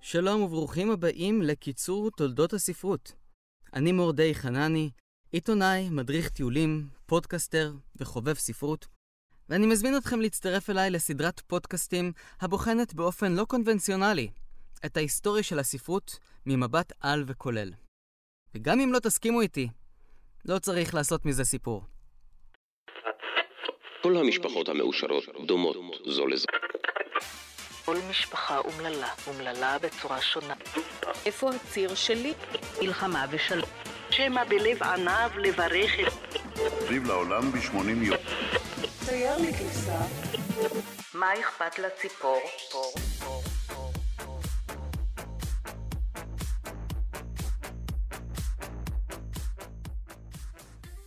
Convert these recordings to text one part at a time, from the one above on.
שלום וברוכים הבאים לקיצור תולדות הספרות. אני מורדי חנני, עיתונאי, מדריך טיולים, פודקסטר וחובב ספרות, ואני מזמין אתכם להצטרף אליי לסדרת פודקאסטים הבוחנת באופן לא קונבנציונלי את ההיסטוריה של הספרות ממבט על וכולל. וגם אם לא תסכימו איתי, לא צריך לעשות מזה סיפור. כל המשפחות המאושרות דומות זו לזו. כל משפחה אומללה, אומללה בצורה שונה. איפה הציר שלי? מלחמה ושלום. שמא בלב עניו לברך את... סביב לעולם ב-80 יום. צייר לי כניסה. מה אכפת לציפור?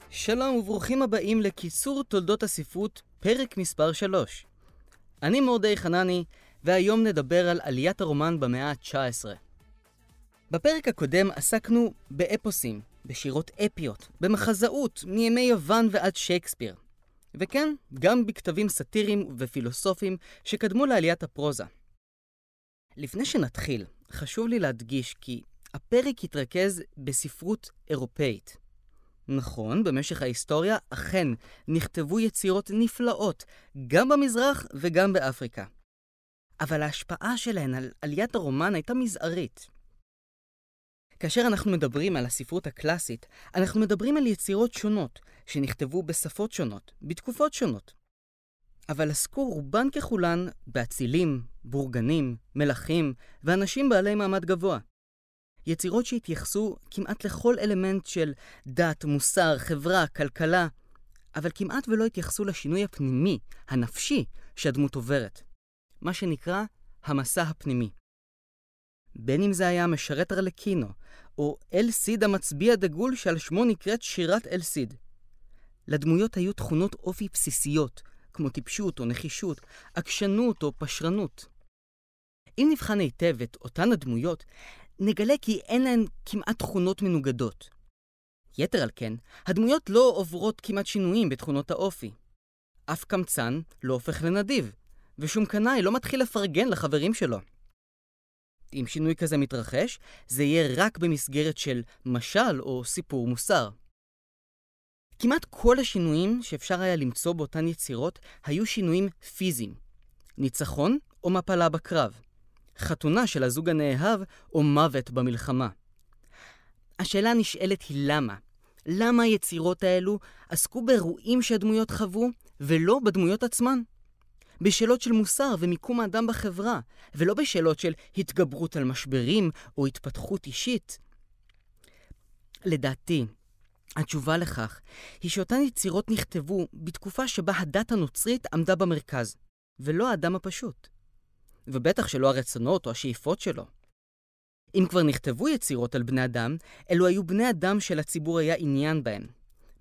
שלום וברוכים הבאים לקיצור תולדות הספרות, פרק מספר 3. אני מורדי חנני, והיום נדבר על עליית הרומן במאה ה-19. בפרק הקודם עסקנו באפוסים, בשירות אפיות, במחזאות, מימי יוון ועד שייקספיר. וכן, גם בכתבים סאטיריים ופילוסופיים שקדמו לעליית הפרוזה. לפני שנתחיל, חשוב לי להדגיש כי הפרק יתרכז בספרות אירופאית. נכון, במשך ההיסטוריה אכן נכתבו יצירות נפלאות, גם במזרח וגם באפריקה. אבל ההשפעה שלהן על עליית הרומן הייתה מזערית. כאשר אנחנו מדברים על הספרות הקלאסית, אנחנו מדברים על יצירות שונות, שנכתבו בשפות שונות, בתקופות שונות. אבל עסקו רובן ככולן באצילים, בורגנים, מלכים ואנשים בעלי מעמד גבוה. יצירות שהתייחסו כמעט לכל אלמנט של דת, מוסר, חברה, כלכלה, אבל כמעט ולא התייחסו לשינוי הפנימי, הנפשי, שהדמות עוברת. מה שנקרא המסע הפנימי. בין אם זה היה משרת ארלקינו, או אל סיד המצביע דגול שעל שמו נקראת שירת אל סיד. לדמויות היו תכונות אופי בסיסיות, כמו טיפשות או נחישות, עקשנות או פשרנות. אם נבחן היטב את אותן הדמויות, נגלה כי אין להן כמעט תכונות מנוגדות. יתר על כן, הדמויות לא עוברות כמעט שינויים בתכונות האופי. אף קמצן לא הופך לנדיב, ושום קנאי לא מתחיל לפרגן לחברים שלו. אם שינוי כזה מתרחש, זה יהיה רק במסגרת של משל או סיפור מוסר. כמעט כל השינויים שאפשר היה למצוא באותן יצירות היו שינויים פיזיים. ניצחון או מפלה בקרב. חתונה של הזוג הנאהב או מוות במלחמה. השאלה הנשאלת היא למה. למה היצירות האלו עסקו באירועים שהדמויות חוו, ולא בדמויות עצמן? בשאלות של מוסר ומיקום האדם בחברה, ולא בשאלות של התגברות על משברים או התפתחות אישית. לדעתי, התשובה לכך היא שאותן יצירות נכתבו בתקופה שבה הדת הנוצרית עמדה במרכז, ולא האדם הפשוט. ובטח שלא הרצונות או השאיפות שלו. אם כבר נכתבו יצירות על בני אדם, אלו היו בני אדם שלציבור היה עניין בהם,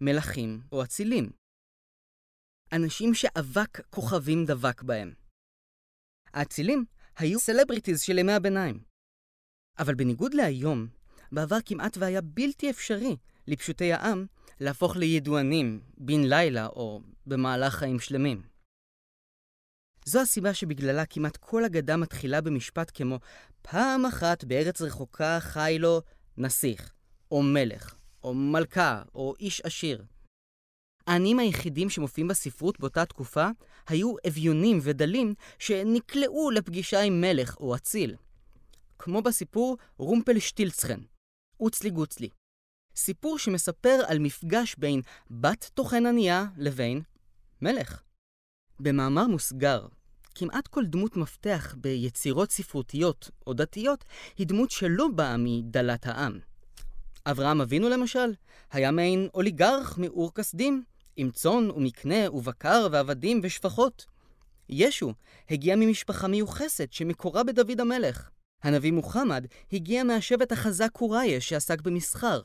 מלכים או אצילים. אנשים שאבק כוכבים דבק בהם. האצילים היו סלבריטיז של ימי הביניים. אבל בניגוד להיום, בעבר כמעט והיה בלתי אפשרי לפשוטי העם להפוך לידוענים בן לילה או במהלך חיים שלמים. זו הסיבה שבגללה כמעט כל אגדה מתחילה במשפט כמו פעם אחת בארץ רחוקה חי לו נסיך, או מלך, או מלכה, או איש עשיר. העניים היחידים שמופיעים בספרות באותה תקופה היו אביונים ודלים שנקלעו לפגישה עם מלך או אציל. כמו בסיפור רומפל שטילצחן, אוצלי גוצלי. סיפור שמספר על מפגש בין בת טוחן ענייה לבין מלך. במאמר מוסגר, כמעט כל דמות מפתח ביצירות ספרותיות או דתיות היא דמות שלא באה מדלת העם. אברהם אבינו למשל, היה מעין אוליגרך מאור כסדים, עם צאן ומקנה ובקר ועבדים ושפחות. ישו הגיע ממשפחה מיוחסת שמקורה בדוד המלך. הנביא מוחמד הגיע מהשבט החזק קורייה שעסק במסחר.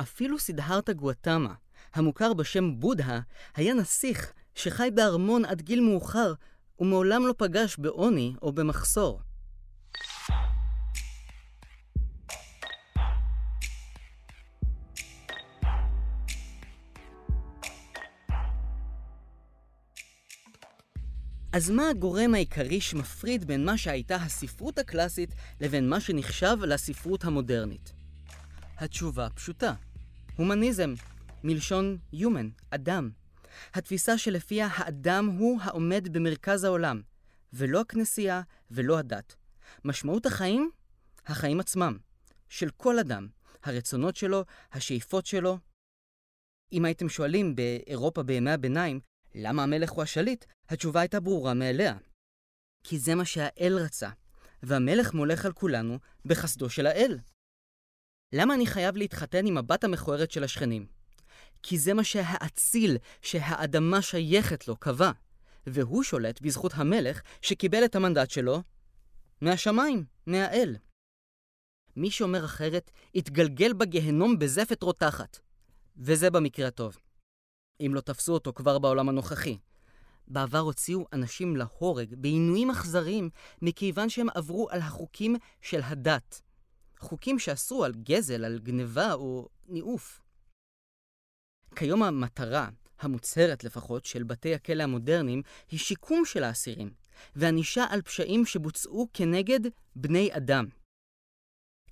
אפילו סידהרתה גואטמה, המוכר בשם בודהה, היה נסיך שחי בארמון עד גיל מאוחר ומעולם לא פגש בעוני או במחסור. אז מה הגורם העיקרי שמפריד בין מה שהייתה הספרות הקלאסית לבין מה שנחשב לספרות המודרנית? התשובה פשוטה. הומניזם, מלשון human, אדם. התפיסה שלפיה האדם הוא העומד במרכז העולם, ולא הכנסייה ולא הדת. משמעות החיים? החיים עצמם, של כל אדם, הרצונות שלו, השאיפות שלו. אם הייתם שואלים באירופה בימי הביניים, למה המלך הוא השליט? התשובה הייתה ברורה מאליה. כי זה מה שהאל רצה, והמלך מולך על כולנו בחסדו של האל. למה אני חייב להתחתן עם הבת המכוערת של השכנים? כי זה מה שהאציל, שהאדמה שייכת לו, קבע. והוא שולט בזכות המלך שקיבל את המנדט שלו מהשמיים, מהאל. מי שאומר אחרת, יתגלגל בגיהנום בזפת רותחת. וזה במקרה הטוב. אם לא תפסו אותו כבר בעולם הנוכחי. בעבר הוציאו אנשים להורג בעינויים אכזריים מכיוון שהם עברו על החוקים של הדת. חוקים שאסרו על גזל, על גניבה או ניאוף. כיום המטרה, המוצהרת לפחות, של בתי הכלא המודרניים היא שיקום של האסירים, וענישה על פשעים שבוצעו כנגד בני אדם.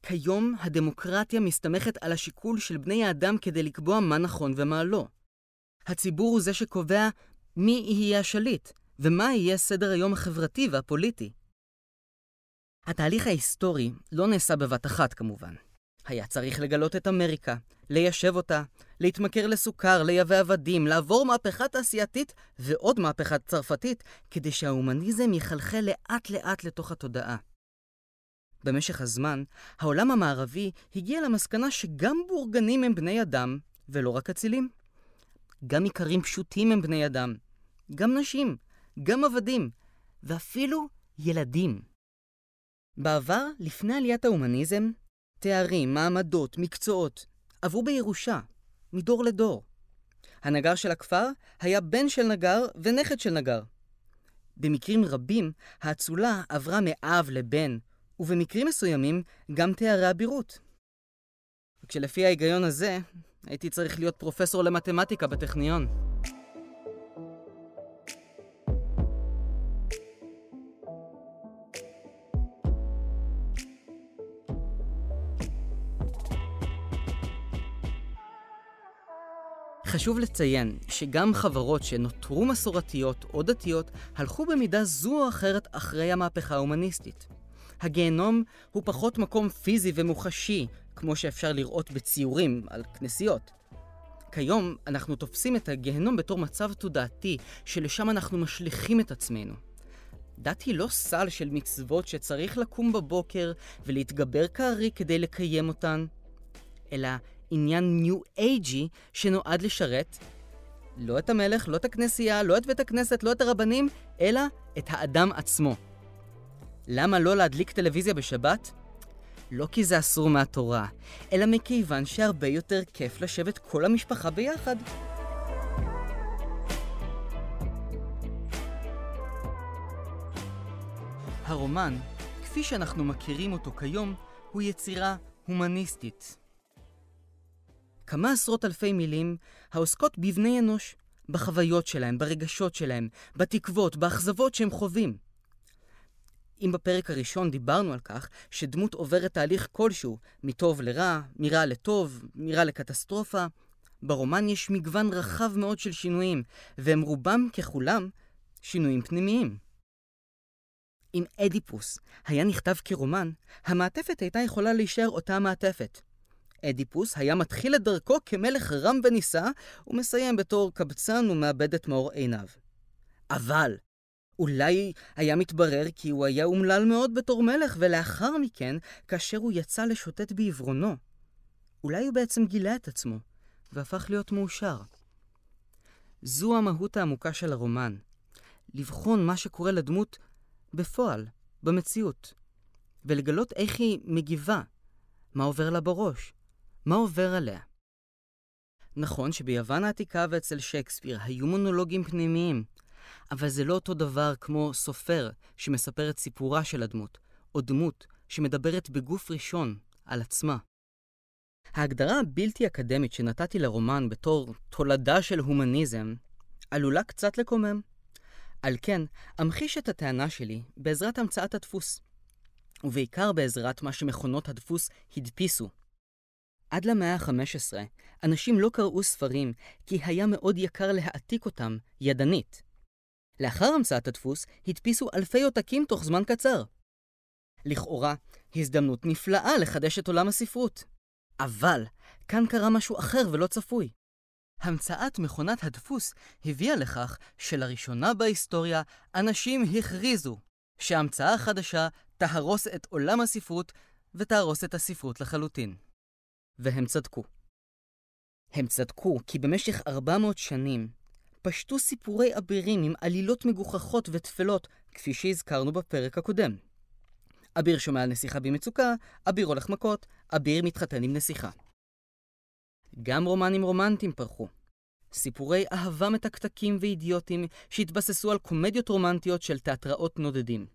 כיום הדמוקרטיה מסתמכת על השיקול של בני האדם כדי לקבוע מה נכון ומה לא. הציבור הוא זה שקובע מי יהיה השליט, ומה יהיה סדר היום החברתי והפוליטי. התהליך ההיסטורי לא נעשה בבת אחת כמובן. היה צריך לגלות את אמריקה, ליישב אותה, להתמכר לסוכר, לייבא עבדים, לעבור מהפכה תעשייתית ועוד מהפכה צרפתית, כדי שההומניזם יחלחל לאט לאט לתוך התודעה. במשך הזמן, העולם המערבי הגיע למסקנה שגם בורגנים הם בני אדם, ולא רק אצילים. גם איכרים פשוטים הם בני אדם, גם נשים, גם עבדים, ואפילו ילדים. בעבר, לפני עליית ההומניזם, תארים, מעמדות, מקצועות, עברו בירושה, מדור לדור. הנגר של הכפר היה בן של נגר ונכד של נגר. במקרים רבים, האצולה עברה מאב לבן, ובמקרים מסוימים גם תארי אבירות. כשלפי ההיגיון הזה, הייתי צריך להיות פרופסור למתמטיקה בטכניון. חשוב לציין שגם חברות שנותרו מסורתיות או דתיות הלכו במידה זו או אחרת אחרי המהפכה ההומניסטית. הגיהנום הוא פחות מקום פיזי ומוחשי, כמו שאפשר לראות בציורים על כנסיות. כיום אנחנו תופסים את הגיהנום בתור מצב תודעתי שלשם אנחנו משליכים את עצמנו. דת היא לא סל של מצוות שצריך לקום בבוקר ולהתגבר כארי כדי לקיים אותן, אלא עניין ניו אייג'י שנועד לשרת לא את המלך, לא את הכנסייה, לא את בית הכנסת, לא את הרבנים, אלא את האדם עצמו. למה לא להדליק טלוויזיה בשבת? לא כי זה אסור מהתורה, אלא מכיוון שהרבה יותר כיף לשבת כל המשפחה ביחד. הרומן, כפי שאנחנו מכירים אותו כיום, הוא יצירה הומניסטית. כמה עשרות אלפי מילים העוסקות בבני אנוש, בחוויות שלהם, ברגשות שלהם, בתקוות, באכזבות שהם חווים. אם בפרק הראשון דיברנו על כך שדמות עוברת תהליך כלשהו, מטוב לרע, מרע לטוב, מרע לקטסטרופה, ברומן יש מגוון רחב מאוד של שינויים, והם רובם ככולם שינויים פנימיים. אם אדיפוס היה נכתב כרומן, המעטפת הייתה יכולה להישאר אותה מעטפת. אדיפוס היה מתחיל את דרכו כמלך רם ונישא, ומסיים בתור קבצן ומאבד את מאור עיניו. אבל, אולי היה מתברר כי הוא היה אומלל מאוד בתור מלך, ולאחר מכן, כאשר הוא יצא לשוטט בעברונו, אולי הוא בעצם גילה את עצמו, והפך להיות מאושר. זו המהות העמוקה של הרומן. לבחון מה שקורה לדמות בפועל, במציאות, ולגלות איך היא מגיבה, מה עובר לה בראש, מה עובר עליה? נכון שביוון העתיקה ואצל שייקספיר היו מונולוגים פנימיים, אבל זה לא אותו דבר כמו סופר שמספר את סיפורה של הדמות, או דמות שמדברת בגוף ראשון על עצמה. ההגדרה הבלתי אקדמית שנתתי לרומן בתור תולדה של הומניזם עלולה קצת לקומם, על כן, אמחיש את הטענה שלי בעזרת המצאת הדפוס, ובעיקר בעזרת מה שמכונות הדפוס הדפיסו. עד למאה ה-15, אנשים לא קראו ספרים כי היה מאוד יקר להעתיק אותם ידנית. לאחר המצאת הדפוס, הדפיסו אלפי עותקים תוך זמן קצר. לכאורה, הזדמנות נפלאה לחדש את עולם הספרות. אבל, כאן קרה משהו אחר ולא צפוי. המצאת מכונת הדפוס הביאה לכך שלראשונה בהיסטוריה אנשים הכריזו שההמצאה החדשה תהרוס את עולם הספרות ותהרוס את הספרות לחלוטין. והם צדקו. הם צדקו כי במשך 400 שנים פשטו סיפורי אבירים עם עלילות מגוחכות וטפלות, כפי שהזכרנו בפרק הקודם. אביר שומע על נסיכה במצוקה, אביר הולך מכות, אביר מתחתן עם נסיכה. גם רומנים רומנטיים פרחו. סיפורי אהבה מתקתקים ואידיוטיים שהתבססו על קומדיות רומנטיות של תיאטראות נודדים.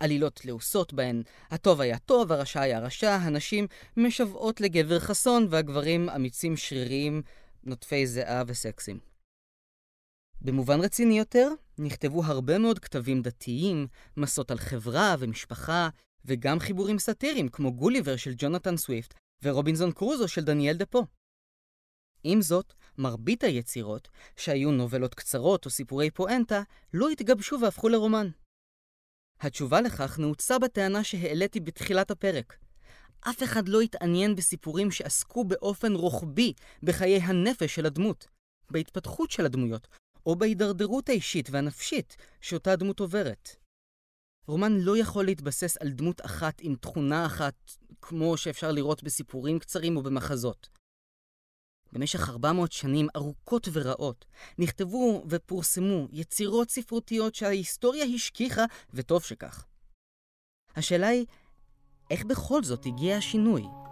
עלילות לעוסות בהן הטוב היה טוב, הרשע היה רשע, הנשים משוועות לגבר חסון והגברים אמיצים שריריים, נוטפי זיעה וסקסים. במובן רציני יותר, נכתבו הרבה מאוד כתבים דתיים, מסות על חברה ומשפחה, וגם חיבורים סאטיריים כמו גוליבר של ג'ונתן סוויפט ורובינזון קרוזו של דניאל דפו. עם זאת, מרבית היצירות, שהיו נובלות קצרות או סיפורי פואנטה, לא התגבשו והפכו לרומן. התשובה לכך נעוצה בטענה שהעליתי בתחילת הפרק. אף אחד לא התעניין בסיפורים שעסקו באופן רוחבי בחיי הנפש של הדמות, בהתפתחות של הדמויות, או בהידרדרות האישית והנפשית שאותה הדמות עוברת. רומן לא יכול להתבסס על דמות אחת עם תכונה אחת, כמו שאפשר לראות בסיפורים קצרים או במחזות. במשך 400 שנים ארוכות ורעות נכתבו ופורסמו יצירות ספרותיות שההיסטוריה השכיחה, וטוב שכך. השאלה היא, איך בכל זאת הגיע השינוי?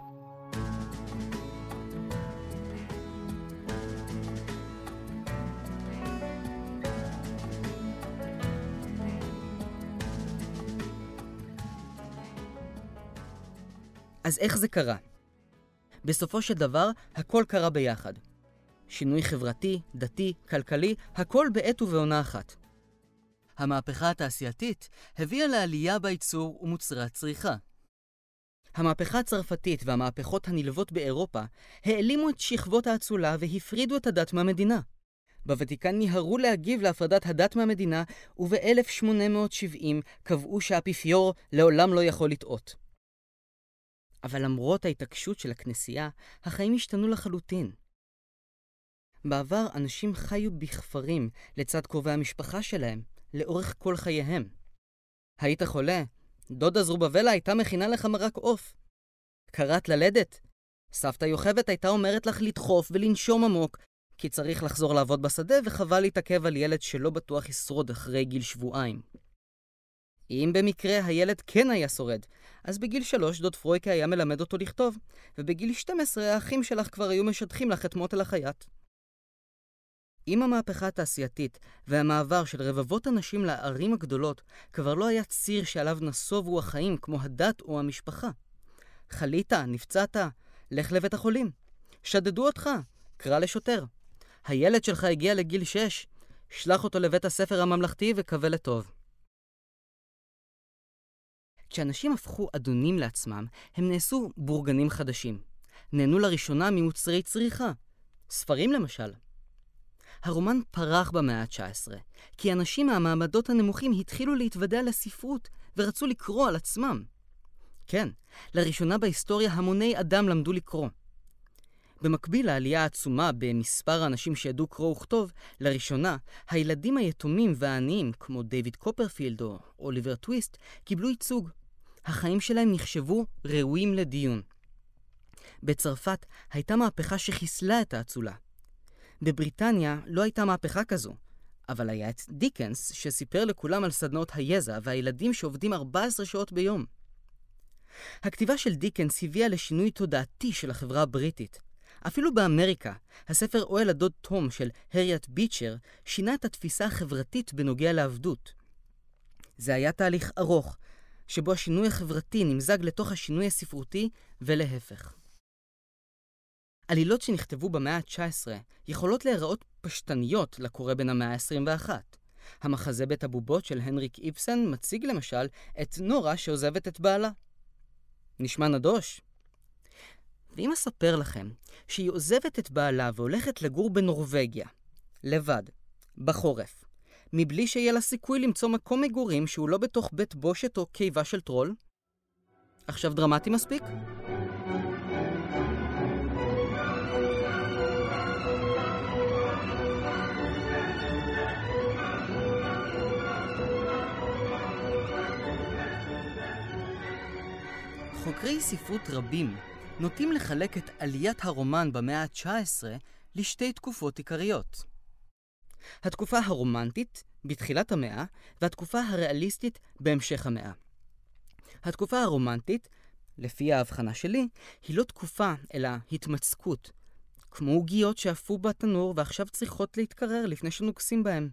אז איך זה קרה? בסופו של דבר, הכל קרה ביחד. שינוי חברתי, דתי, כלכלי, הכל בעת ובעונה אחת. המהפכה התעשייתית הביאה לעלייה בייצור ומוצרי הצריכה. המהפכה הצרפתית והמהפכות הנלוות באירופה העלימו את שכבות האצולה והפרידו את הדת מהמדינה. בוותיקן ניהרו להגיב להפרדת הדת מהמדינה, וב-1870 קבעו שהאפיפיור לעולם לא יכול לטעות. אבל למרות ההתעקשות של הכנסייה, החיים השתנו לחלוטין. בעבר אנשים חיו בכפרים לצד קרובי המשפחה שלהם, לאורך כל חייהם. היית חולה? דודה זרובבלה הייתה מכינה לך מרק עוף. קראת ללדת? סבתא יוכבת הייתה אומרת לך לדחוף ולנשום עמוק, כי צריך לחזור לעבוד בשדה וחבל להתעכב על ילד שלא בטוח ישרוד אחרי גיל שבועיים. אם במקרה הילד כן היה שורד, אז בגיל שלוש דוד פרויקה היה מלמד אותו לכתוב, ובגיל 12 האחים שלך כבר היו משדכים לך את מוטל החייט. עם המהפכה התעשייתית והמעבר של רבבות אנשים לערים הגדולות, כבר לא היה ציר שעליו נסובו החיים כמו הדת או המשפחה. חלית, נפצעת, לך לבית החולים. שדדו אותך, קרא לשוטר. הילד שלך הגיע לגיל 6, שלח אותו לבית הספר הממלכתי וקווה לטוב. כשאנשים הפכו אדונים לעצמם, הם נעשו בורגנים חדשים. נהנו לראשונה ממוצרי צריכה. ספרים למשל. הרומן פרח במאה ה-19, כי אנשים מהמעמדות הנמוכים התחילו להתוודע לספרות ורצו לקרוא על עצמם. כן, לראשונה בהיסטוריה המוני אדם למדו לקרוא. במקביל לעלייה העצומה במספר האנשים שידעו קרוא וכתוב, לראשונה, הילדים היתומים והעניים, כמו דיוויד קופרפילד או אוליבר טוויסט, קיבלו ייצוג. החיים שלהם נחשבו ראויים לדיון. בצרפת הייתה מהפכה שחיסלה את האצולה. בבריטניה לא הייתה מהפכה כזו, אבל היה את דיקנס שסיפר לכולם על סדנאות היזע והילדים שעובדים 14 שעות ביום. הכתיבה של דיקנס הביאה לשינוי תודעתי של החברה הבריטית. אפילו באמריקה, הספר אוהל הדוד תום של הריאט ביצ'ר שינה את התפיסה החברתית בנוגע לעבדות. זה היה תהליך ארוך, שבו השינוי החברתי נמזג לתוך השינוי הספרותי ולהפך. עלילות שנכתבו במאה ה-19 יכולות להיראות פשטניות לקורא בן המאה ה-21, המחזה בית הבובות של הנריק איבסן מציג למשל את נורה שעוזבת את בעלה. נשמע נדוש? ואם אספר לכם שהיא עוזבת את בעלה והולכת לגור בנורבגיה, לבד, בחורף, מבלי שיהיה לה סיכוי למצוא מקום מגורים שהוא לא בתוך בית בושת או קיבה של טרול? עכשיו דרמטי מספיק? חוקרי ספרות רבים נוטים לחלק את עליית הרומן במאה ה-19 לשתי תקופות עיקריות. התקופה הרומנטית, בתחילת המאה, והתקופה הריאליסטית, בהמשך המאה. התקופה הרומנטית, לפי ההבחנה שלי, היא לא תקופה, אלא התמצקות. כמו עוגיות שאפו בתנור ועכשיו צריכות להתקרר לפני שנוגסים בהם.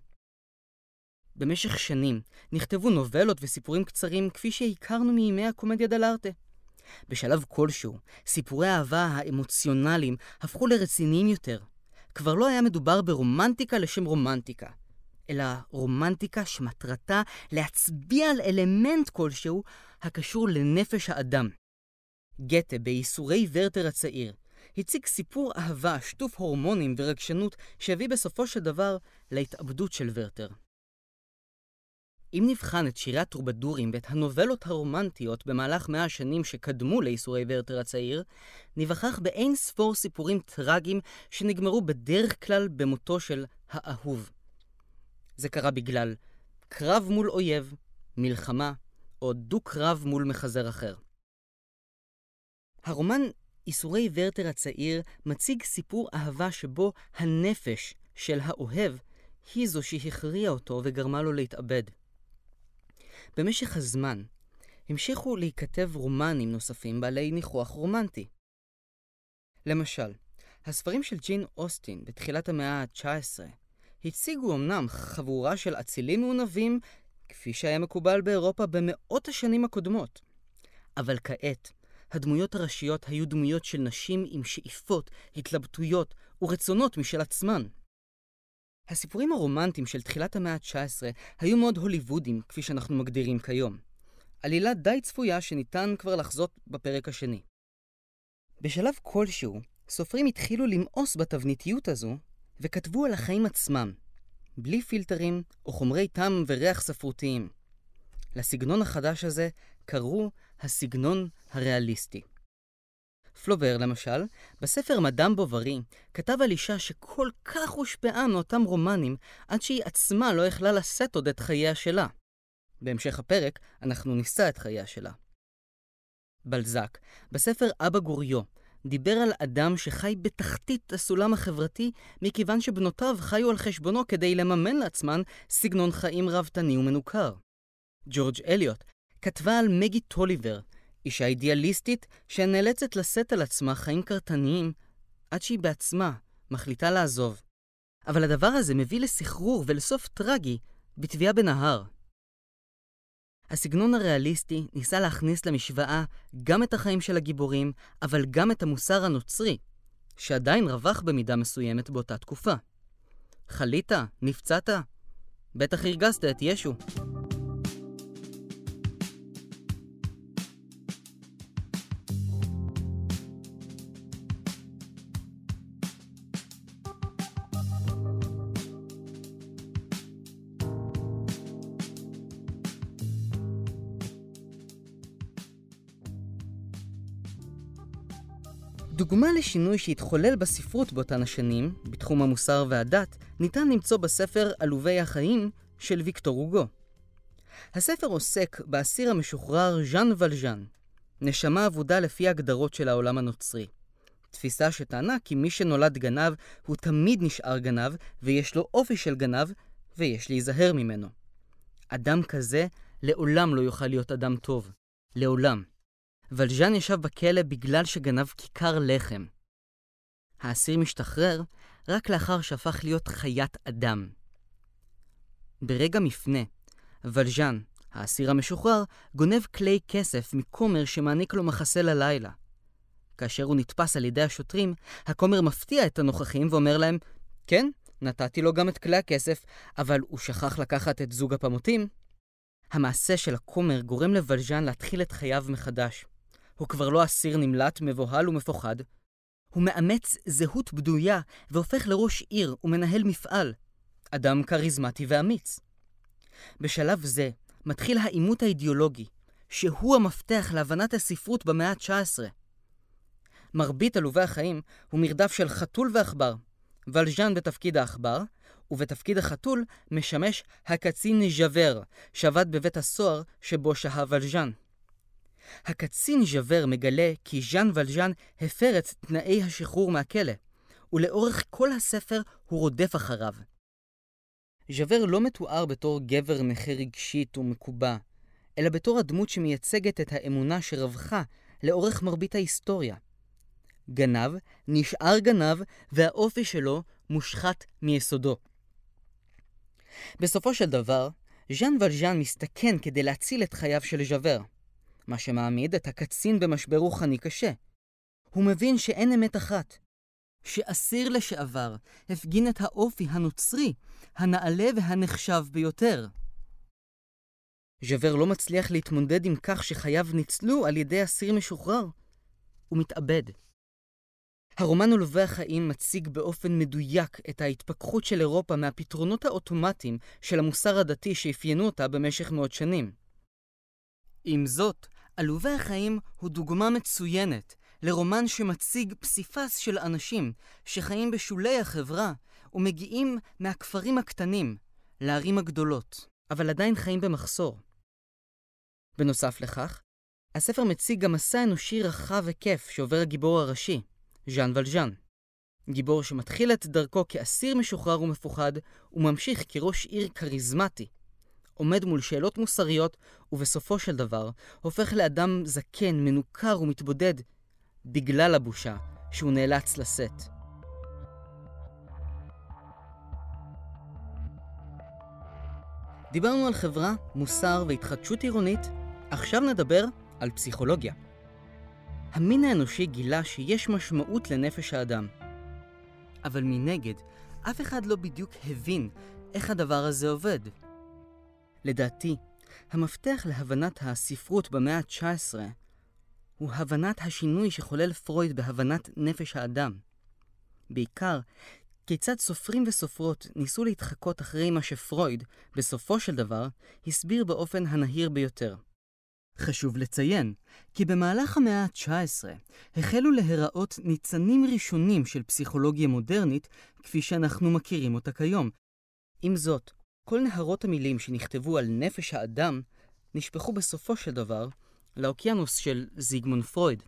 במשך שנים נכתבו נובלות וסיפורים קצרים כפי שהכרנו מימי הקומדיה דלארטה. בשלב כלשהו, סיפורי האהבה האמוציונליים הפכו לרציניים יותר. כבר לא היה מדובר ברומנטיקה לשם רומנטיקה, אלא רומנטיקה שמטרתה להצביע על אלמנט כלשהו הקשור לנפש האדם. גתה, בייסורי ורטר הצעיר, הציג סיפור אהבה שטוף הורמונים ורגשנות שהביא בסופו של דבר להתאבדות של ורטר. אם נבחן את שירי הטרובדורים ואת הנובלות הרומנטיות במהלך מאה השנים שקדמו לייסורי ורטר הצעיר, ניווכח באין ספור סיפורים טרגיים שנגמרו בדרך כלל במותו של האהוב. זה קרה בגלל קרב מול אויב, מלחמה, או דו-קרב מול מחזר אחר. הרומן ייסורי ורטר הצעיר מציג סיפור אהבה שבו הנפש של האוהב היא זו שהכריעה אותו וגרמה לו להתאבד. במשך הזמן המשיכו להיכתב רומנים נוספים בעלי ניחוח רומנטי. למשל, הספרים של ג'ין אוסטין בתחילת המאה ה-19 הציגו אמנם חבורה של אצילים מעונבים, כפי שהיה מקובל באירופה במאות השנים הקודמות. אבל כעת, הדמויות הראשיות היו דמויות של נשים עם שאיפות, התלבטויות ורצונות משל עצמן. הסיפורים הרומנטיים של תחילת המאה ה-19 היו מאוד הוליוודים, כפי שאנחנו מגדירים כיום. עלילה די צפויה שניתן כבר לחזות בפרק השני. בשלב כלשהו, סופרים התחילו למאוס בתבניתיות הזו, וכתבו על החיים עצמם, בלי פילטרים או חומרי טעם וריח ספרותיים. לסגנון החדש הזה קראו הסגנון הריאליסטי. פלובר, למשל, בספר מדאם בוברי, כתב על אישה שכל כך הושפעה מאותם רומנים, עד שהיא עצמה לא יכלה לשאת עוד את חייה שלה. בהמשך הפרק, אנחנו נישא את חייה שלה. בלזק, בספר אבא גוריו, דיבר על אדם שחי בתחתית הסולם החברתי, מכיוון שבנותיו חיו על חשבונו כדי לממן לעצמן סגנון חיים רבתני ומנוכר. ג'ורג' אליוט כתבה על מגי טוליבר, אישה אידיאליסטית שנאלצת לשאת על עצמה חיים קרטניים עד שהיא בעצמה מחליטה לעזוב. אבל הדבר הזה מביא לסחרור ולסוף טרגי בטביעה בנהר. הסגנון הריאליסטי ניסה להכניס למשוואה גם את החיים של הגיבורים, אבל גם את המוסר הנוצרי, שעדיין רווח במידה מסוימת באותה תקופה. חלית? נפצעת? בטח הרגזת את ישו. דוגמה לשינוי שהתחולל בספרות באותן השנים, בתחום המוסר והדת, ניתן למצוא בספר עלובי החיים של ויקטור הוגו. הספר עוסק באסיר המשוחרר ז'אן ולז'אן, נשמה אבודה לפי הגדרות של העולם הנוצרי. תפיסה שטענה כי מי שנולד גנב הוא תמיד נשאר גנב, ויש לו אופי של גנב, ויש להיזהר ממנו. אדם כזה לעולם לא יוכל להיות אדם טוב. לעולם. ולז'אן ישב בכלא בגלל שגנב כיכר לחם. האסיר משתחרר רק לאחר שהפך להיות חיית אדם. ברגע מפנה, ולז'אן, האסיר המשוחרר, גונב כלי כסף מכומר שמעניק לו מחסה ללילה. כאשר הוא נתפס על ידי השוטרים, הכומר מפתיע את הנוכחים ואומר להם, כן, נתתי לו גם את כלי הכסף, אבל הוא שכח לקחת את זוג הפמוטים. המעשה של הכומר גורם לוולז'אן להתחיל את חייו מחדש. הוא כבר לא אסיר נמלט, מבוהל ומפוחד. הוא מאמץ זהות בדויה והופך לראש עיר ומנהל מפעל. אדם כריזמטי ואמיץ. בשלב זה מתחיל העימות האידיאולוגי, שהוא המפתח להבנת הספרות במאה ה-19. מרבית עלובי החיים הוא מרדף של חתול ועכבר. ולז'אן בתפקיד העכבר, ובתפקיד החתול משמש הקצין ז'אבר, שעבד בבית הסוהר שבו שהה ולז'אן. הקצין ז'אבר מגלה כי ז'אן ולז'אן הפר את תנאי השחרור מהכלא, ולאורך כל הספר הוא רודף אחריו. ז'אבר לא מתואר בתור גבר נכה רגשית ומקובע, אלא בתור הדמות שמייצגת את האמונה שרווחה לאורך מרבית ההיסטוריה. גנב, נשאר גנב, והאופי שלו מושחת מיסודו. בסופו של דבר, ז'אן ולז'אן מסתכן כדי להציל את חייו של ז'אבר, מה שמעמיד את הקצין במשבר רוחני קשה. הוא מבין שאין אמת אחת, שאסיר לשעבר הפגין את האופי הנוצרי, הנעלה והנחשב ביותר. ז'אבר לא מצליח להתמודד עם כך שחייו ניצלו על ידי אסיר משוחרר. הוא מתאבד. הרומן עולבי החיים מציג באופן מדויק את ההתפכחות של אירופה מהפתרונות האוטומטיים של המוסר הדתי שאפיינו אותה במשך מאות שנים. עם זאת, עלובי החיים הוא דוגמה מצוינת לרומן שמציג פסיפס של אנשים שחיים בשולי החברה ומגיעים מהכפרים הקטנים לערים הגדולות, אבל עדיין חיים במחסור. בנוסף לכך, הספר מציג גם מסע אנושי רחב היקף שעובר הגיבור הראשי, ז'אן ולז'אן. גיבור שמתחיל את דרכו כאסיר משוחרר ומפוחד, וממשיך כראש עיר כריזמטי. עומד מול שאלות מוסריות, ובסופו של דבר הופך לאדם זקן, מנוכר ומתבודד, בגלל הבושה שהוא נאלץ לשאת. דיברנו על חברה, מוסר והתחדשות עירונית, עכשיו נדבר על פסיכולוגיה. המין האנושי גילה שיש משמעות לנפש האדם. אבל מנגד, אף אחד לא בדיוק הבין איך הדבר הזה עובד. לדעתי, המפתח להבנת הספרות במאה ה-19 הוא הבנת השינוי שחולל פרויד בהבנת נפש האדם. בעיקר, כיצד סופרים וסופרות ניסו להתחקות אחרי מה שפרויד, בסופו של דבר, הסביר באופן הנהיר ביותר. חשוב לציין כי במהלך המאה ה-19 החלו להיראות ניצנים ראשונים של פסיכולוגיה מודרנית כפי שאנחנו מכירים אותה כיום. עם זאת, כל נהרות המילים שנכתבו על נפש האדם נשפכו בסופו של דבר לאוקיינוס של זיגמונד פרויד.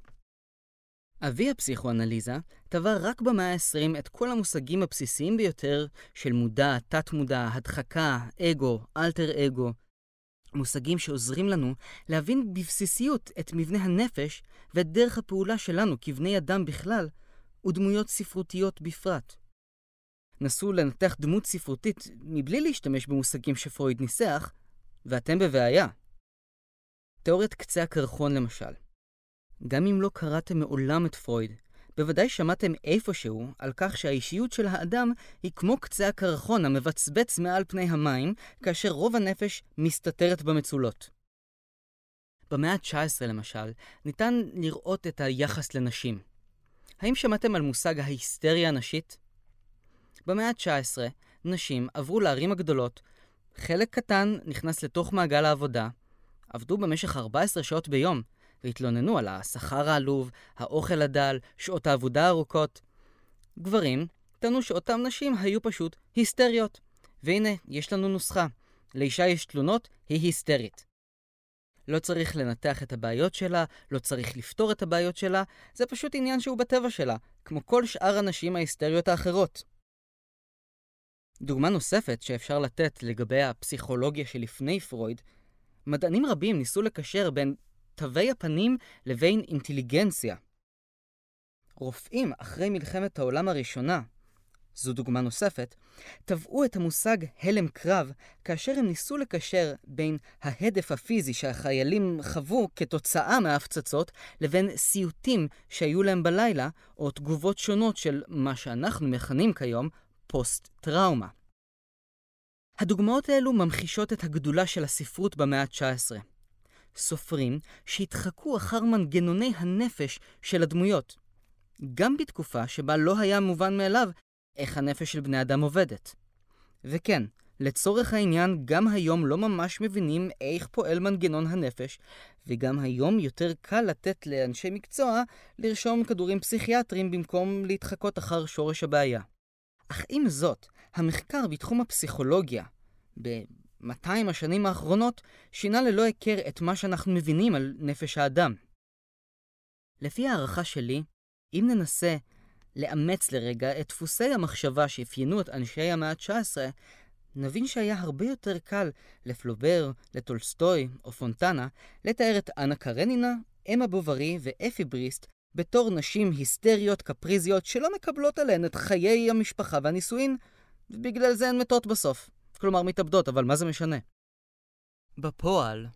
אבי הפסיכואנליזה טבע רק במאה ה-20 את כל המושגים הבסיסיים ביותר של מודע, תת-מודע, הדחקה, אגו, אלטר אגו, מושגים שעוזרים לנו להבין בבסיסיות את מבנה הנפש ואת דרך הפעולה שלנו כבני אדם בכלל, ודמויות ספרותיות בפרט. נסו לנתח דמות ספרותית מבלי להשתמש במושגים שפרויד ניסח, ואתם בבעיה. תיאוריית קצה הקרחון למשל. גם אם לא קראתם מעולם את פרויד, בוודאי שמעתם איפשהו על כך שהאישיות של האדם היא כמו קצה הקרחון המבצבץ מעל פני המים, כאשר רוב הנפש מסתתרת במצולות. במאה ה-19 למשל, ניתן לראות את היחס לנשים. האם שמעתם על מושג ההיסטריה הנשית? במאה ה-19, נשים עברו לערים הגדולות, חלק קטן נכנס לתוך מעגל העבודה, עבדו במשך 14 שעות ביום, והתלוננו על השכר העלוב, האוכל הדל, שעות העבודה הארוכות. גברים טענו שאותן נשים היו פשוט היסטריות. והנה, יש לנו נוסחה. לאישה יש תלונות, היא היסטרית. לא צריך לנתח את הבעיות שלה, לא צריך לפתור את הבעיות שלה, זה פשוט עניין שהוא בטבע שלה, כמו כל שאר הנשים ההיסטריות האחרות. דוגמה נוספת שאפשר לתת לגבי הפסיכולוגיה שלפני פרויד, מדענים רבים ניסו לקשר בין תווי הפנים לבין אינטליגנציה. רופאים אחרי מלחמת העולם הראשונה, זו דוגמה נוספת, טבעו את המושג הלם קרב כאשר הם ניסו לקשר בין ההדף הפיזי שהחיילים חוו כתוצאה מההפצצות לבין סיוטים שהיו להם בלילה, או תגובות שונות של מה שאנחנו מכנים כיום פוסט-טראומה. הדוגמאות האלו ממחישות את הגדולה של הספרות במאה ה-19. סופרים שהתחקו אחר מנגנוני הנפש של הדמויות, גם בתקופה שבה לא היה מובן מאליו איך הנפש של בני אדם עובדת. וכן, לצורך העניין, גם היום לא ממש מבינים איך פועל מנגנון הנפש, וגם היום יותר קל לתת לאנשי מקצוע לרשום כדורים פסיכיאטריים במקום להתחקות אחר שורש הבעיה. אך עם זאת, המחקר בתחום הפסיכולוגיה, ב-200 השנים האחרונות, שינה ללא היכר את מה שאנחנו מבינים על נפש האדם. לפי הערכה שלי, אם ננסה לאמץ לרגע את דפוסי המחשבה שאפיינו את אנשי המאה ה-19, נבין שהיה הרבה יותר קל לפלובר, לטולסטוי או פונטנה לתאר את אנה קרנינה, אמה בוברי ואפי בריסט בתור נשים היסטריות קפריזיות שלא מקבלות עליהן את חיי המשפחה והנישואין, ובגלל זה הן מתות בסוף. כלומר מתאבדות, אבל מה זה משנה? בפועל,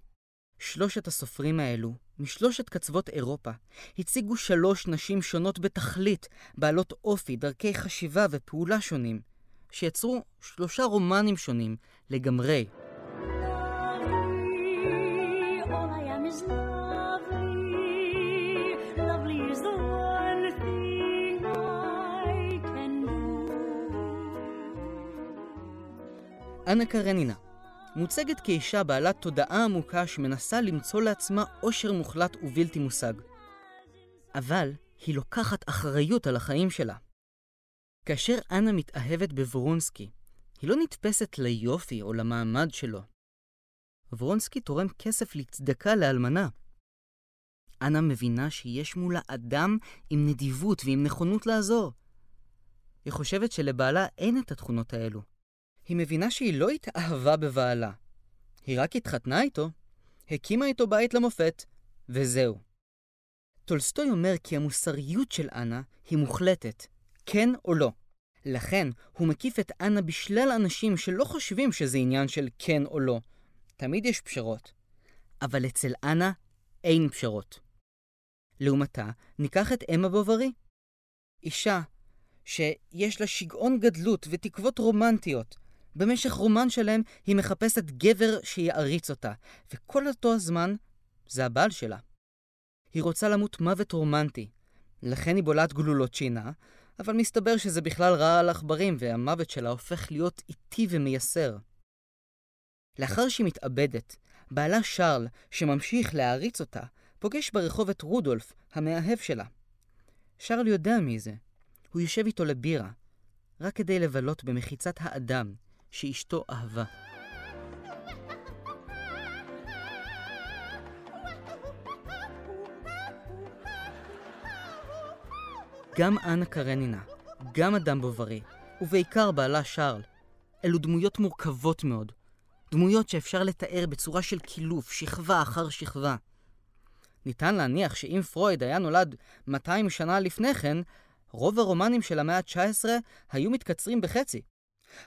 שלושת הסופרים האלו, משלושת קצוות אירופה, הציגו שלוש נשים שונות בתכלית, בעלות אופי, דרכי חשיבה ופעולה שונים, שיצרו שלושה רומנים שונים לגמרי. All I am is lovely. אנה קרנינה מוצגת כאישה בעלת תודעה עמוקה שמנסה למצוא לעצמה עושר מוחלט ובלתי מושג. אבל היא לוקחת אחריות על החיים שלה. כאשר אנה מתאהבת בוורונסקי, היא לא נתפסת ליופי או למעמד שלו. ורונסקי תורם כסף לצדקה לאלמנה. אנה מבינה שיש מולה אדם עם נדיבות ועם נכונות לעזור. היא חושבת שלבעלה אין את התכונות האלו. היא מבינה שהיא לא התאהבה בבעלה. היא רק התחתנה איתו, הקימה איתו בית למופת, וזהו. טולסטוי אומר כי המוסריות של אנה היא מוחלטת, כן או לא. לכן הוא מקיף את אנה בשלל אנשים שלא חושבים שזה עניין של כן או לא. תמיד יש פשרות. אבל אצל אנה אין פשרות. לעומתה, ניקח את אמה בוברי. אישה שיש לה שגעון גדלות ותקוות רומנטיות. במשך רומן שלם היא מחפשת גבר שיעריץ אותה, וכל אותו הזמן זה הבעל שלה. היא רוצה למות מוות רומנטי, לכן היא בולעת גלולות שינה, אבל מסתבר שזה בכלל רע על עכברים, והמוות שלה הופך להיות איטי ומייסר. לאחר שהיא מתאבדת, בעלה שרל, שממשיך להעריץ אותה, פוגש ברחוב את רודולף, המאהב שלה. שרל יודע מי זה. הוא יושב איתו לבירה, רק כדי לבלות במחיצת האדם שאשתו אהבה. גם אנה קרנינה, גם אדם בוברי, ובעיקר בעלה שרל, אלו דמויות מורכבות מאוד. דמויות שאפשר לתאר בצורה של קילוף, שכבה אחר שכבה. ניתן להניח שאם פרויד היה נולד 200 שנה לפני כן, רוב הרומנים של המאה ה-19 היו מתקצרים בחצי.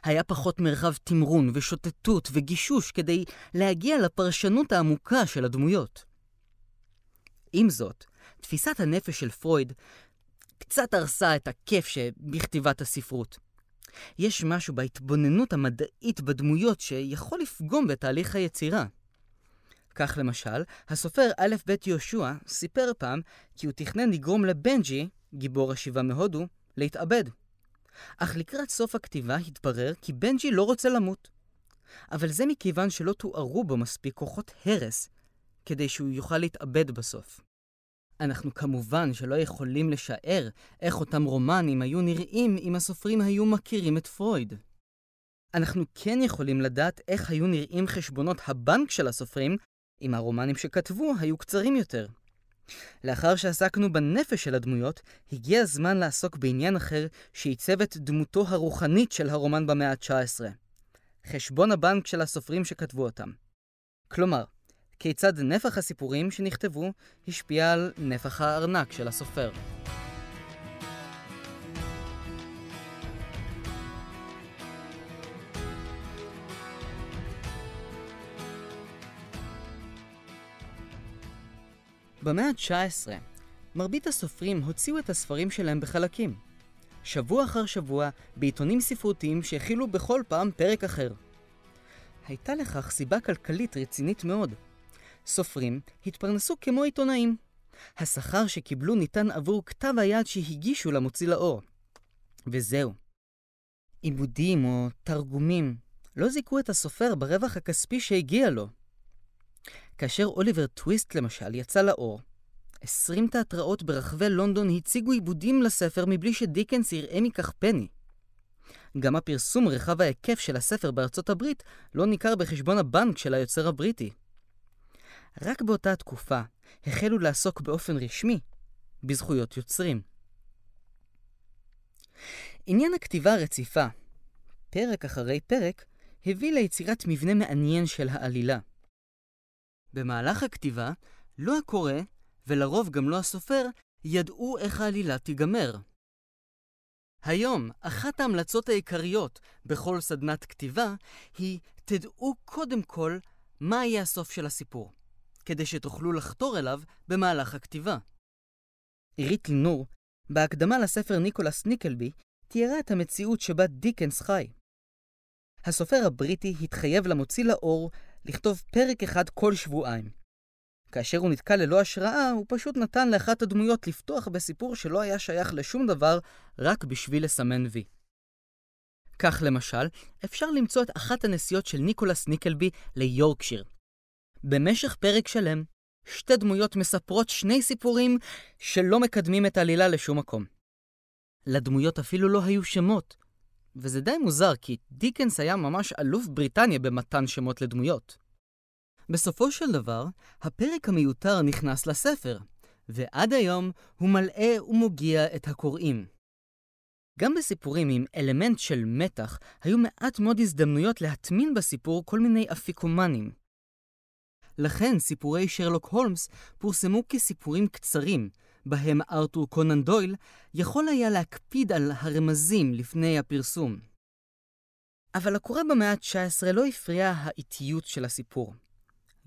היה פחות מרחב תמרון ושוטטות וגישוש כדי להגיע לפרשנות העמוקה של הדמויות. עם זאת, תפיסת הנפש של פרויד קצת הרסה את הכיף שבכתיבת הספרות. יש משהו בהתבוננות המדעית בדמויות שיכול לפגום בתהליך היצירה. כך למשל, הסופר א' ב' יהושע סיפר פעם כי הוא תכנן לגרום לבנג'י, גיבור השיבה מהודו, להתאבד. אך לקראת סוף הכתיבה התברר כי בנג'י לא רוצה למות. אבל זה מכיוון שלא תוארו בו מספיק כוחות הרס כדי שהוא יוכל להתאבד בסוף. אנחנו כמובן שלא יכולים לשער איך אותם רומנים היו נראים אם הסופרים היו מכירים את פרויד. אנחנו כן יכולים לדעת איך היו נראים חשבונות הבנק של הסופרים אם הרומנים שכתבו היו קצרים יותר. לאחר שעסקנו בנפש של הדמויות, הגיע הזמן לעסוק בעניין אחר שעיצב את דמותו הרוחנית של הרומן במאה ה-19. חשבון הבנק של הסופרים שכתבו אותם. כלומר, כיצד נפח הסיפורים שנכתבו השפיע על נפח הארנק של הסופר. במאה ה-19, מרבית הסופרים הוציאו את הספרים שלהם בחלקים. שבוע אחר שבוע, בעיתונים ספרותיים שהכילו בכל פעם פרק אחר. הייתה לכך סיבה כלכלית רצינית מאוד. סופרים התפרנסו כמו עיתונאים. השכר שקיבלו ניתן עבור כתב היד שהגישו למוציא לאור. וזהו. עיבודים או תרגומים לא זיכו את הסופר ברווח הכספי שהגיע לו. כאשר אוליבר טוויסט למשל יצא לאור, 20 תיאטראות ברחבי לונדון הציגו עיבודים לספר מבלי שדיקנס יראה מכך פני. גם הפרסום רחב ההיקף של הספר בארצות הברית לא ניכר בחשבון הבנק של היוצר הבריטי. רק באותה תקופה החלו לעסוק באופן רשמי בזכויות יוצרים. עניין הכתיבה הרציפה, פרק אחרי פרק, הביא ליצירת מבנה מעניין של העלילה. במהלך הכתיבה, לא הקורא, ולרוב גם לא הסופר, ידעו איך העלילה תיגמר. היום, אחת ההמלצות העיקריות בכל סדנת כתיבה היא תדעו קודם כל מה יהיה הסוף של הסיפור, כדי שתוכלו לחתור אליו במהלך הכתיבה. עירית לינור, בהקדמה לספר ניקולס ניקלבי, תיארה את המציאות שבה דיקנס חי. הסופר הבריטי התחייב למוציא לאור לכתוב פרק אחד כל שבועיים. כאשר הוא נתקע ללא השראה, הוא פשוט נתן לאחת הדמויות לפתוח בסיפור שלא היה שייך לשום דבר, רק בשביל לסמן וי. כך למשל, אפשר למצוא את אחת הנסיעות של ניקולס ניקלבי ליורקשיר. במשך פרק שלם, שתי דמויות מספרות שני סיפורים שלא מקדמים את העלילה לשום מקום. לדמויות אפילו לא היו שמות, וזה די מוזר כי דיקנס היה ממש אלוף בריטניה במתן שמות לדמויות. בסופו של דבר, הפרק המיותר נכנס לספר, ועד היום הוא מלאה ומוגיע את הקוראים. גם בסיפורים עם אלמנט של מתח, היו מעט מאוד הזדמנויות להטמין בסיפור כל מיני אפיקומנים. לכן סיפורי שרלוק הולמס פורסמו כסיפורים קצרים, בהם ארתור קונן דויל יכול היה להקפיד על הרמזים לפני הפרסום. אבל הקורא במאה ה-19 לא הפריע האיטיות של הסיפור.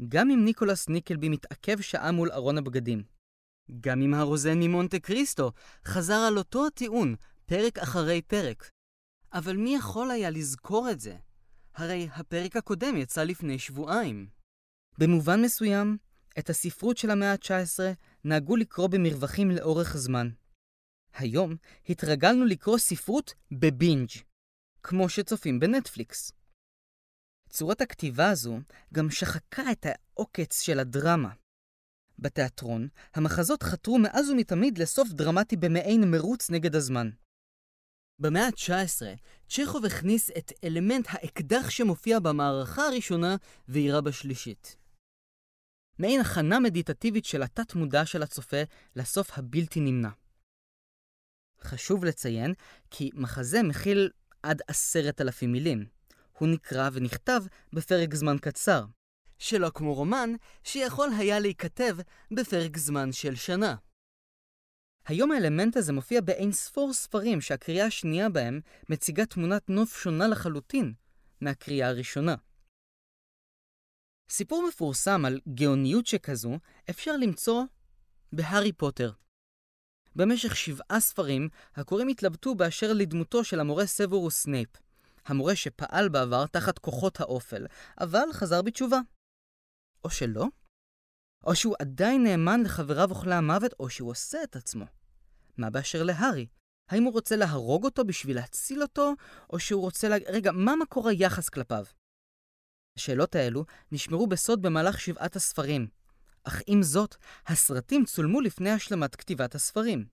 גם אם ניקולס ניקלבי מתעכב שעה מול ארון הבגדים. גם אם הרוזן ממונטה קריסטו חזר על אותו הטיעון פרק אחרי פרק. אבל מי יכול היה לזכור את זה? הרי הפרק הקודם יצא לפני שבועיים. במובן מסוים, את הספרות של המאה ה-19 נהגו לקרוא במרווחים לאורך זמן. היום התרגלנו לקרוא ספרות בבינג', כמו שצופים בנטפליקס. צורת הכתיבה הזו גם שחקה את העוקץ של הדרמה. בתיאטרון, המחזות חתרו מאז ומתמיד לסוף דרמטי במעין מרוץ נגד הזמן. במאה ה-19, צ'כוב הכניס את אלמנט האקדח שמופיע במערכה הראשונה ואירה בשלישית. מעין הכנה מדיטטיבית של התת-מודע של הצופה לסוף הבלתי נמנע. חשוב לציין כי מחזה מכיל עד עשרת אלפים מילים. הוא נקרא ונכתב בפרק זמן קצר, שלא כמו רומן שיכול היה להיכתב בפרק זמן של שנה. היום האלמנט הזה מופיע באין ספור ספרים שהקריאה השנייה בהם מציגה תמונת נוף שונה לחלוטין מהקריאה הראשונה. סיפור מפורסם על גאוניות שכזו אפשר למצוא בהארי פוטר. במשך שבעה ספרים, הקוראים התלבטו באשר לדמותו של המורה סברוס סנייפ, המורה שפעל בעבר תחת כוחות האופל, אבל חזר בתשובה. או שלא? או שהוא עדיין נאמן לחבריו אוכלי המוות, או שהוא עושה את עצמו. מה באשר להארי? האם הוא רוצה להרוג אותו בשביל להציל אותו, או שהוא רוצה לה... רגע, מה מקור היחס כלפיו? השאלות האלו נשמרו בסוד במהלך שבעת הספרים, אך עם זאת, הסרטים צולמו לפני השלמת כתיבת הספרים.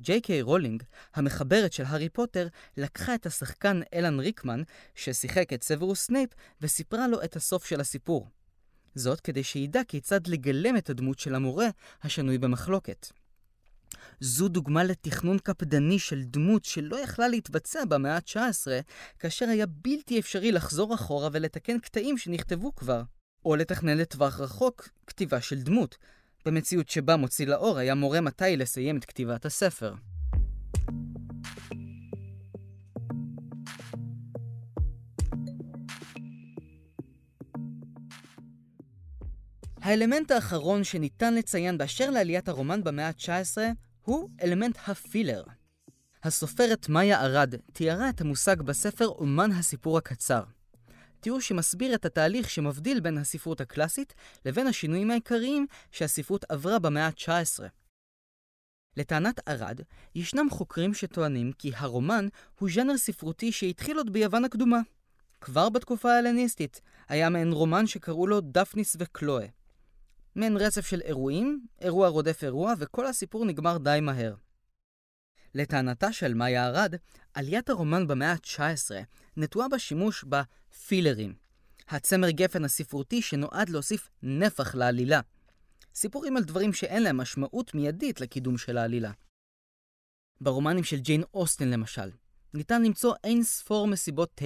ג'יי קיי רולינג, המחברת של הארי פוטר, לקחה את השחקן אלן ריקמן, ששיחק את סברוס סנייפ, וסיפרה לו את הסוף של הסיפור. זאת כדי שידע כיצד לגלם את הדמות של המורה, השנוי במחלוקת. זו דוגמה לתכנון קפדני של דמות שלא יכלה להתבצע במאה ה-19, כאשר היה בלתי אפשרי לחזור אחורה ולתקן קטעים שנכתבו כבר, או לתכנן לטווח רחוק כתיבה של דמות, במציאות שבה מוציא לאור היה מורה מתי לסיים את כתיבת הספר. האלמנט האחרון שניתן לציין באשר לעליית הרומן במאה ה-19 הוא אלמנט הפילר. הסופרת מאיה ארד תיארה את המושג בספר אומן הסיפור הקצר. תיאור שמסביר את התהליך שמבדיל בין הספרות הקלאסית לבין השינויים העיקריים שהספרות עברה במאה ה-19. לטענת ארד, ישנם חוקרים שטוענים כי הרומן הוא ז'אנר ספרותי שהתחיל עוד ביוון הקדומה. כבר בתקופה ההלניסטית היה מעין רומן שקראו לו דפניס וקלואה. מעין רצף של אירועים, אירוע רודף אירוע, וכל הסיפור נגמר די מהר. לטענתה של מאיה ארד, עליית הרומן במאה ה-19 נטועה בשימוש בפילרים, הצמר גפן הספרותי שנועד להוסיף נפח לעלילה. סיפורים על דברים שאין להם משמעות מיידית לקידום של העלילה. ברומנים של ג'יין אוסטן למשל, ניתן למצוא אין ספור מסיבות תה,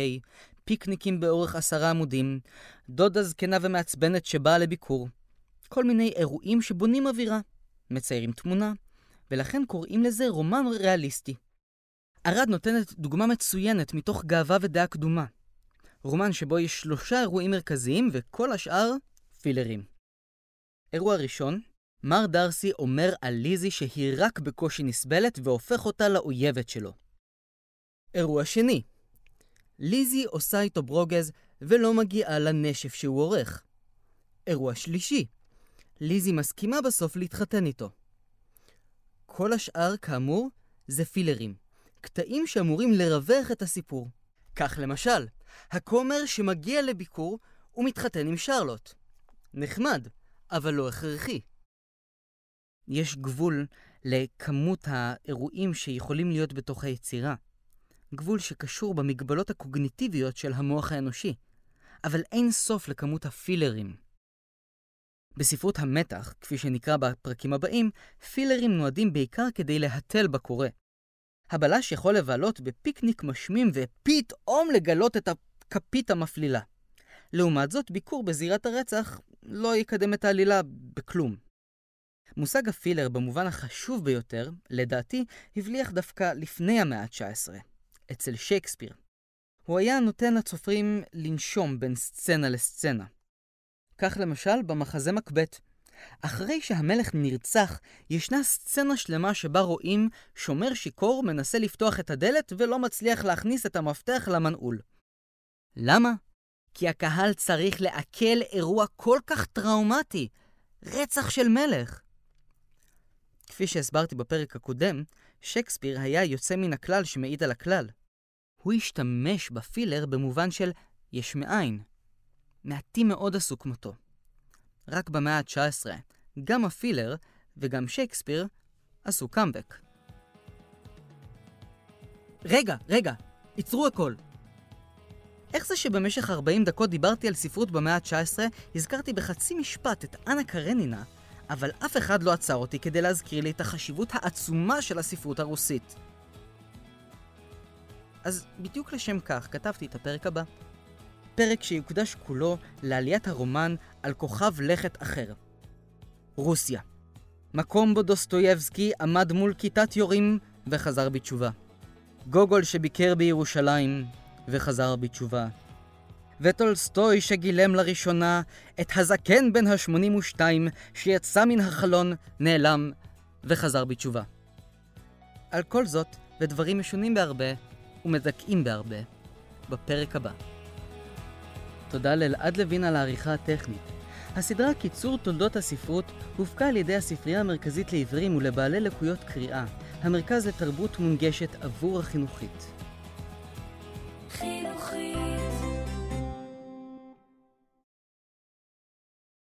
פיקניקים באורך עשרה עמודים, דודה זקנה ומעצבנת שבאה לביקור, כל מיני אירועים שבונים אווירה, מציירים תמונה, ולכן קוראים לזה רומן ריאליסטי. ארד נותנת דוגמה מצוינת מתוך גאווה ודעה קדומה. רומן שבו יש שלושה אירועים מרכזיים וכל השאר פילרים. אירוע ראשון, מר דרסי אומר על ליזי שהיא רק בקושי נסבלת והופך אותה לאויבת שלו. אירוע שני, ליזי עושה איתו ברוגז ולא מגיעה לנשף שהוא עורך. אירוע שלישי, ליזי מסכימה בסוף להתחתן איתו. כל השאר, כאמור, זה פילרים. קטעים שאמורים לרווח את הסיפור. כך למשל, הכומר שמגיע לביקור ומתחתן עם שרלוט. נחמד, אבל לא הכרחי. יש גבול לכמות האירועים שיכולים להיות בתוך היצירה. גבול שקשור במגבלות הקוגניטיביות של המוח האנושי, אבל אין סוף לכמות הפילרים. בספרות המתח, כפי שנקרא בפרקים הבאים, פילרים נועדים בעיקר כדי להתל בקורא. הבלש יכול לבלות בפיקניק משמים ופתאום לגלות את הכפית המפלילה. לעומת זאת, ביקור בזירת הרצח לא יקדם את העלילה בכלום. מושג הפילר במובן החשוב ביותר, לדעתי, הבליח דווקא לפני המאה ה-19, אצל שייקספיר. הוא היה נותן לצופרים לנשום בין סצנה לסצנה. כך למשל במחזה מקבט. אחרי שהמלך נרצח, ישנה סצנה שלמה שבה רואים שומר שיכור מנסה לפתוח את הדלת ולא מצליח להכניס את המפתח למנעול. למה? כי הקהל צריך לעכל אירוע כל כך טראומטי, רצח של מלך. כפי שהסברתי בפרק הקודם, שייקספיר היה יוצא מן הכלל שמעיד על הכלל. הוא השתמש בפילר במובן של יש מאין. מעטים מאוד עשו כמותו. רק במאה ה-19, גם הפילר וגם שייקספיר עשו קאמבק. רגע, רגע, עצרו הכל. איך זה שבמשך 40 דקות דיברתי על ספרות במאה ה-19, הזכרתי בחצי משפט את אנה קרנינה, אבל אף אחד לא עצר אותי כדי להזכיר לי את החשיבות העצומה של הספרות הרוסית. אז בדיוק לשם כך כתבתי את הפרק הבא. פרק שיוקדש כולו לעליית הרומן על כוכב לכת אחר. רוסיה. מקום בו דוסטויבסקי עמד מול כיתת יורים וחזר בתשובה. גוגול שביקר בירושלים וחזר בתשובה. וטולסטוי שגילם לראשונה את הזקן בן ה-82 שיצא מן החלון, נעלם וחזר בתשובה. על כל זאת, ודברים משונים בהרבה ומדכאים בהרבה, בפרק הבא. תודה לאלעד לוין על העריכה הטכנית. הסדרה קיצור תולדות הספרות הופקה על ידי הספרייה המרכזית לעיוורים ולבעלי לקויות קריאה, המרכז לתרבות מונגשת עבור החינוכית. חינוכית